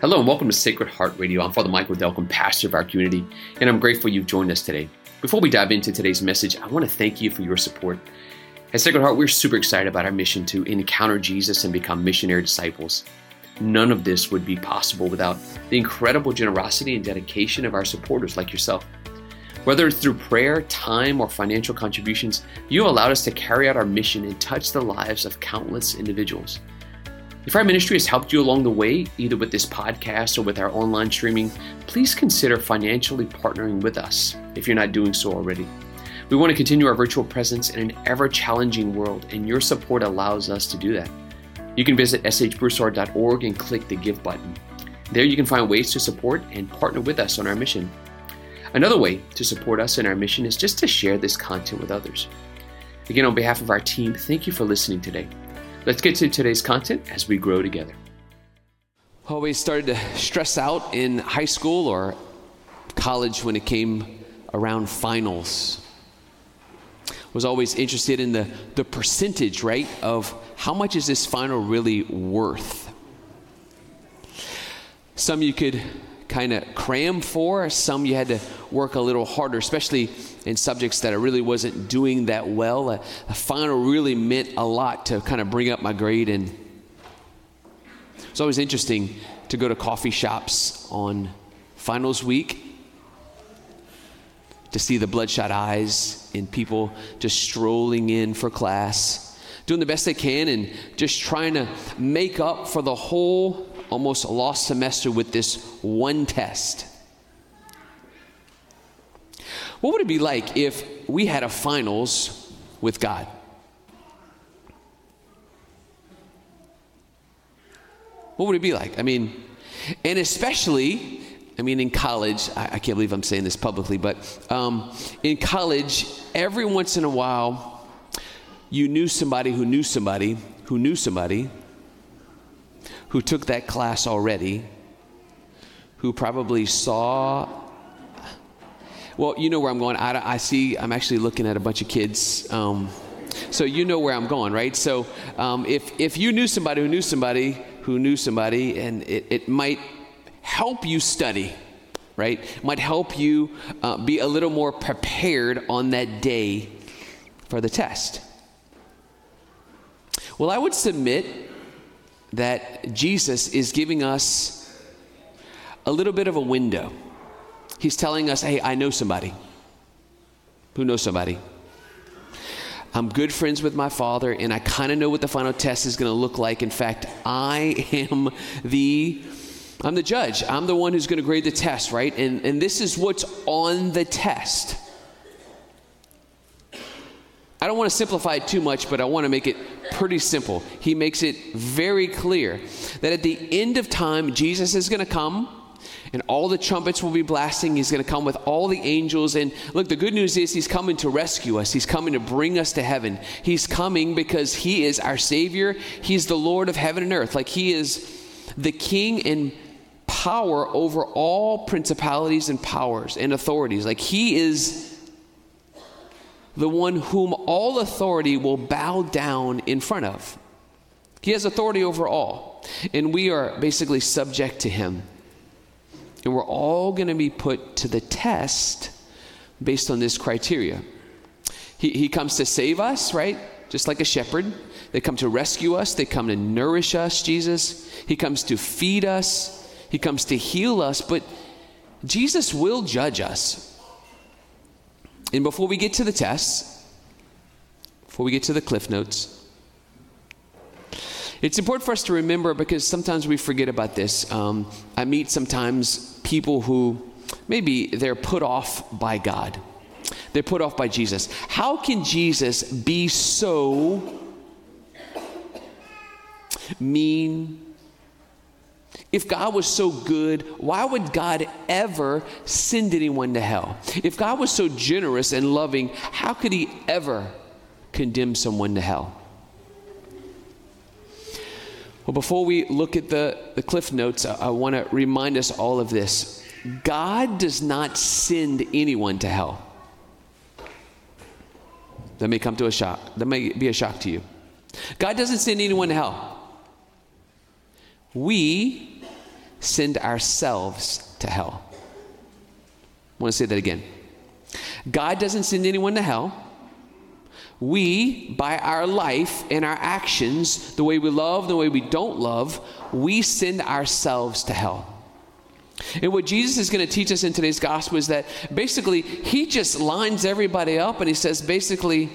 Hello and welcome to Sacred Heart Radio. I'm Father Michael Delcambre, pastor of our community, and I'm grateful you've joined us today. Before we dive into today's message, I want to thank you for your support. At Sacred Heart, we're super excited about our mission to encounter Jesus and become missionary disciples. None of this would be possible without the incredible generosity and dedication of our supporters like yourself. Whether it's through prayer, time, or financial contributions, you allowed us to carry out our mission and touch the lives of countless individuals. If our ministry has helped you along the way, either with this podcast or with our online streaming, please consider financially partnering with us if you're not doing so already. We want to continue our virtual presence in an ever challenging world, and your support allows us to do that. You can visit shbroussard.org and click the Give button. There you can find ways to support and partner with us on our mission. Another way to support us in our mission is just to share this content with others. Again, on behalf of our team, thank you for listening today. Let's get to today's content as we grow together. Always started to stress out in high school or college when it came around finals. Was always interested in the, the percentage, right, of how much is this final really worth? Some you could kind of cram for. Some you had to work a little harder, especially in subjects that I really wasn't doing that well. A, a final really meant a lot to kind of bring up my grade. And it's always interesting to go to coffee shops on finals week to see the bloodshot eyes and people just strolling in for class doing the best they can and just trying to make up for the whole almost lost semester with this one test. What would it be like if we had a finals with God? What would it be like? I mean, and especially, I mean, in college, I, I can't believe I'm saying this publicly, but um, in college, every once in a while, you knew somebody who knew somebody who knew somebody who took that class already, who probably saw. Well, you know where I'm going. I, I see, I'm actually looking at a bunch of kids. Um, so you know where I'm going, right? So um, if, if you knew somebody who knew somebody who knew somebody, and it, it might help you study, right? Might help you uh, be a little more prepared on that day for the test. Well, I would submit that Jesus is giving us a little bit of a window. He's telling us, hey, I know somebody. Who knows somebody? I'm good friends with my father, and I kind of know what the final test is going to look like. In fact, I am the I'm the judge. I'm the one who's going to grade the test, right? And and this is what's on the test. I don't want to simplify it too much, but I want to make it pretty simple. He makes it very clear that at the end of time, Jesus is going to come and all the trumpets will be blasting. He's going to come with all the angels. And look, the good news is he's coming to rescue us, he's coming to bring us to heaven. He's coming because he is our Savior, he's the Lord of heaven and earth. Like he is the King and power over all principalities and powers and authorities. Like he is the one whom all authority will bow down in front of. He has authority over all, and we are basically subject to him. And we're all going to be put to the test based on this criteria. He, he comes to save us, right? Just like a shepherd. They come to rescue us, they come to nourish us, Jesus. He comes to feed us, He comes to heal us, but Jesus will judge us. And before we get to the tests, before we get to the cliff notes, it's important for us to remember because sometimes we forget about this. Um, I meet sometimes people who maybe they're put off by God, they're put off by Jesus. How can Jesus be so mean? If God was so good, why would God ever send anyone to hell? If God was so generous and loving, how could He ever condemn someone to hell? Well, before we look at the, the cliff notes, I, I want to remind us all of this. God does not send anyone to hell. That may come to a shock. That may be a shock to you. God doesn't send anyone to hell. We send ourselves to hell. I want to say that again. God doesn't send anyone to hell. We, by our life and our actions, the way we love, the way we don't love, we send ourselves to hell. And what Jesus is going to teach us in today's gospel is that basically he just lines everybody up and he says, basically,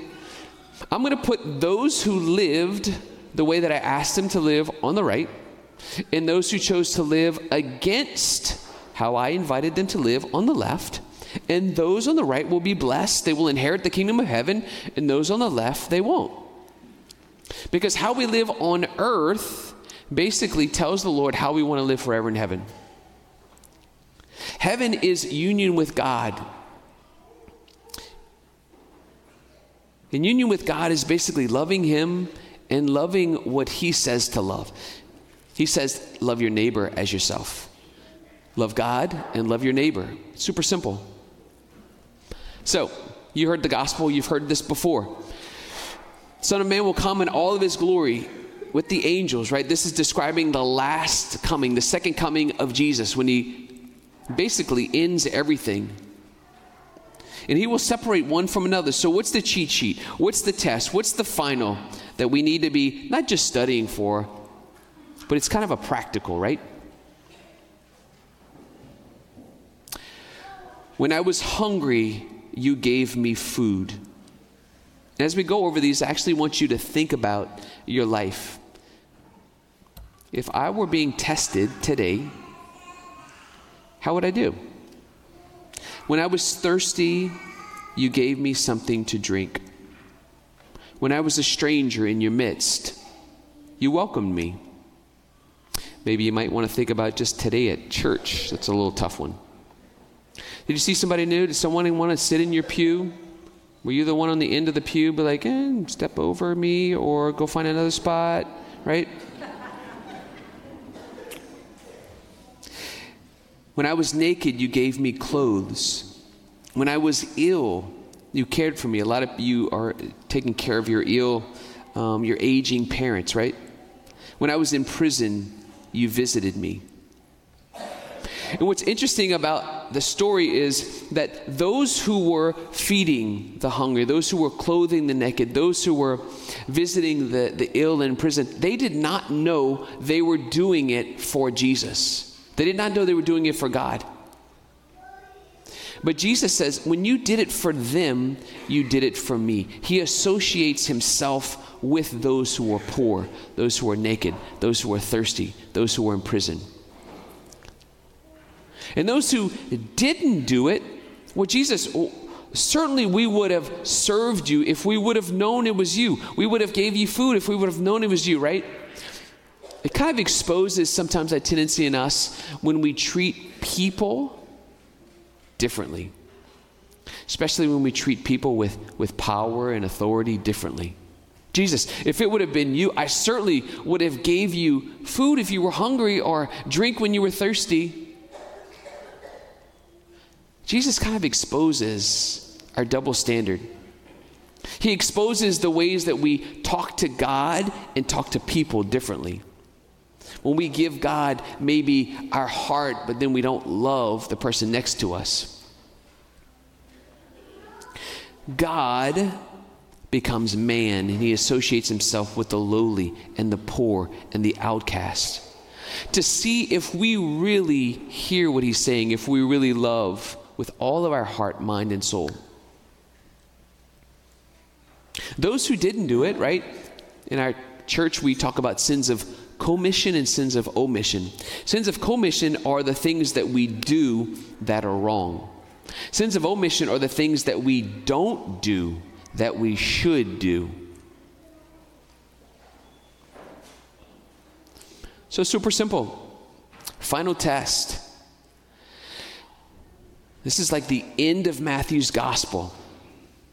I'm going to put those who lived the way that I asked them to live on the right, and those who chose to live against how I invited them to live on the left. And those on the right will be blessed. They will inherit the kingdom of heaven, and those on the left, they won't. Because how we live on earth basically tells the Lord how we want to live forever in heaven. Heaven is union with God. And union with God is basically loving Him and loving what He says to love. He says, Love your neighbor as yourself. Love God and love your neighbor. Super simple. So, you heard the gospel, you've heard this before. Son of Man will come in all of his glory with the angels, right? This is describing the last coming, the second coming of Jesus when he basically ends everything. And he will separate one from another. So, what's the cheat sheet? What's the test? What's the final that we need to be not just studying for, but it's kind of a practical, right? When I was hungry, you gave me food. As we go over these, I actually want you to think about your life. If I were being tested today, how would I do? When I was thirsty, you gave me something to drink. When I was a stranger in your midst, you welcomed me. Maybe you might want to think about just today at church. That's a little tough one. Did you see somebody new? Did someone want to sit in your pew? Were you the one on the end of the pew, be like, eh, step over me or go find another spot, right? When I was naked, you gave me clothes. When I was ill, you cared for me. A lot of you are taking care of your ill, um, your aging parents, right? When I was in prison, you visited me. And what's interesting about the story is that those who were feeding the hungry, those who were clothing the naked, those who were visiting the, the ill in prison, they did not know they were doing it for Jesus. They did not know they were doing it for God. But Jesus says, when you did it for them, you did it for me. He associates himself with those who are poor, those who are naked, those who are thirsty, those who are in prison. And those who didn't do it, well, Jesus, certainly we would have served you if we would have known it was you. We would have gave you food if we would have known it was you, right? It kind of exposes sometimes that tendency in us when we treat people differently, especially when we treat people with, with power and authority differently. Jesus, if it would have been you, I certainly would have gave you food if you were hungry or drink when you were thirsty. Jesus kind of exposes our double standard. He exposes the ways that we talk to God and talk to people differently. When we give God maybe our heart, but then we don't love the person next to us. God becomes man and he associates himself with the lowly and the poor and the outcast. To see if we really hear what he's saying, if we really love with all of our heart, mind, and soul. Those who didn't do it, right? In our church, we talk about sins of commission and sins of omission. Sins of commission are the things that we do that are wrong. Sins of omission are the things that we don't do that we should do. So, super simple. Final test this is like the end of Matthew's gospel.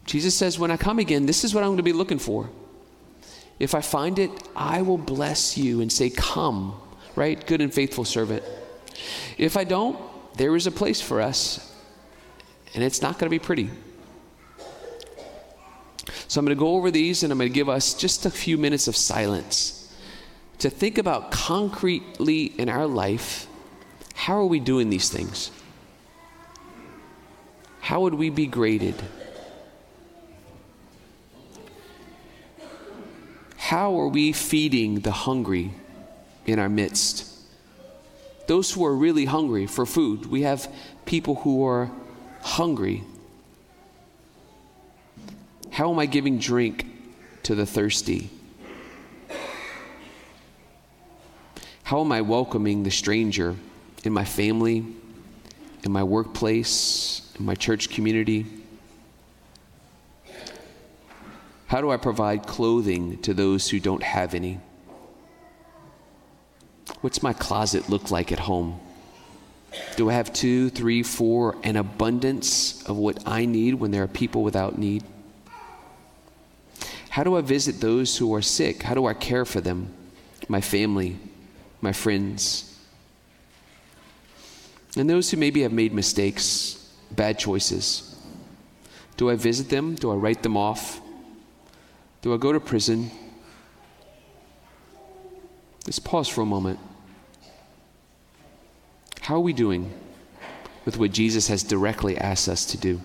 Jesus says, When I come again, this is what I'm going to be looking for. If I find it, I will bless you and say, Come, right? Good and faithful servant. If I don't, there is a place for us, and it's not going to be pretty. So I'm going to go over these and I'm going to give us just a few minutes of silence to think about concretely in our life How are we doing these things? How would we be graded? How are we feeding the hungry in our midst? Those who are really hungry for food. We have people who are hungry. How am I giving drink to the thirsty? How am I welcoming the stranger in my family, in my workplace, in my church community? How do I provide clothing to those who don't have any? What's my closet look like at home? Do I have two, three, four, an abundance of what I need when there are people without need? How do I visit those who are sick? How do I care for them, my family, my friends? And those who maybe have made mistakes, bad choices. Do I visit them? Do I write them off? Do I go to prison? Let's pause for a moment. How are we doing with what Jesus has directly asked us to do?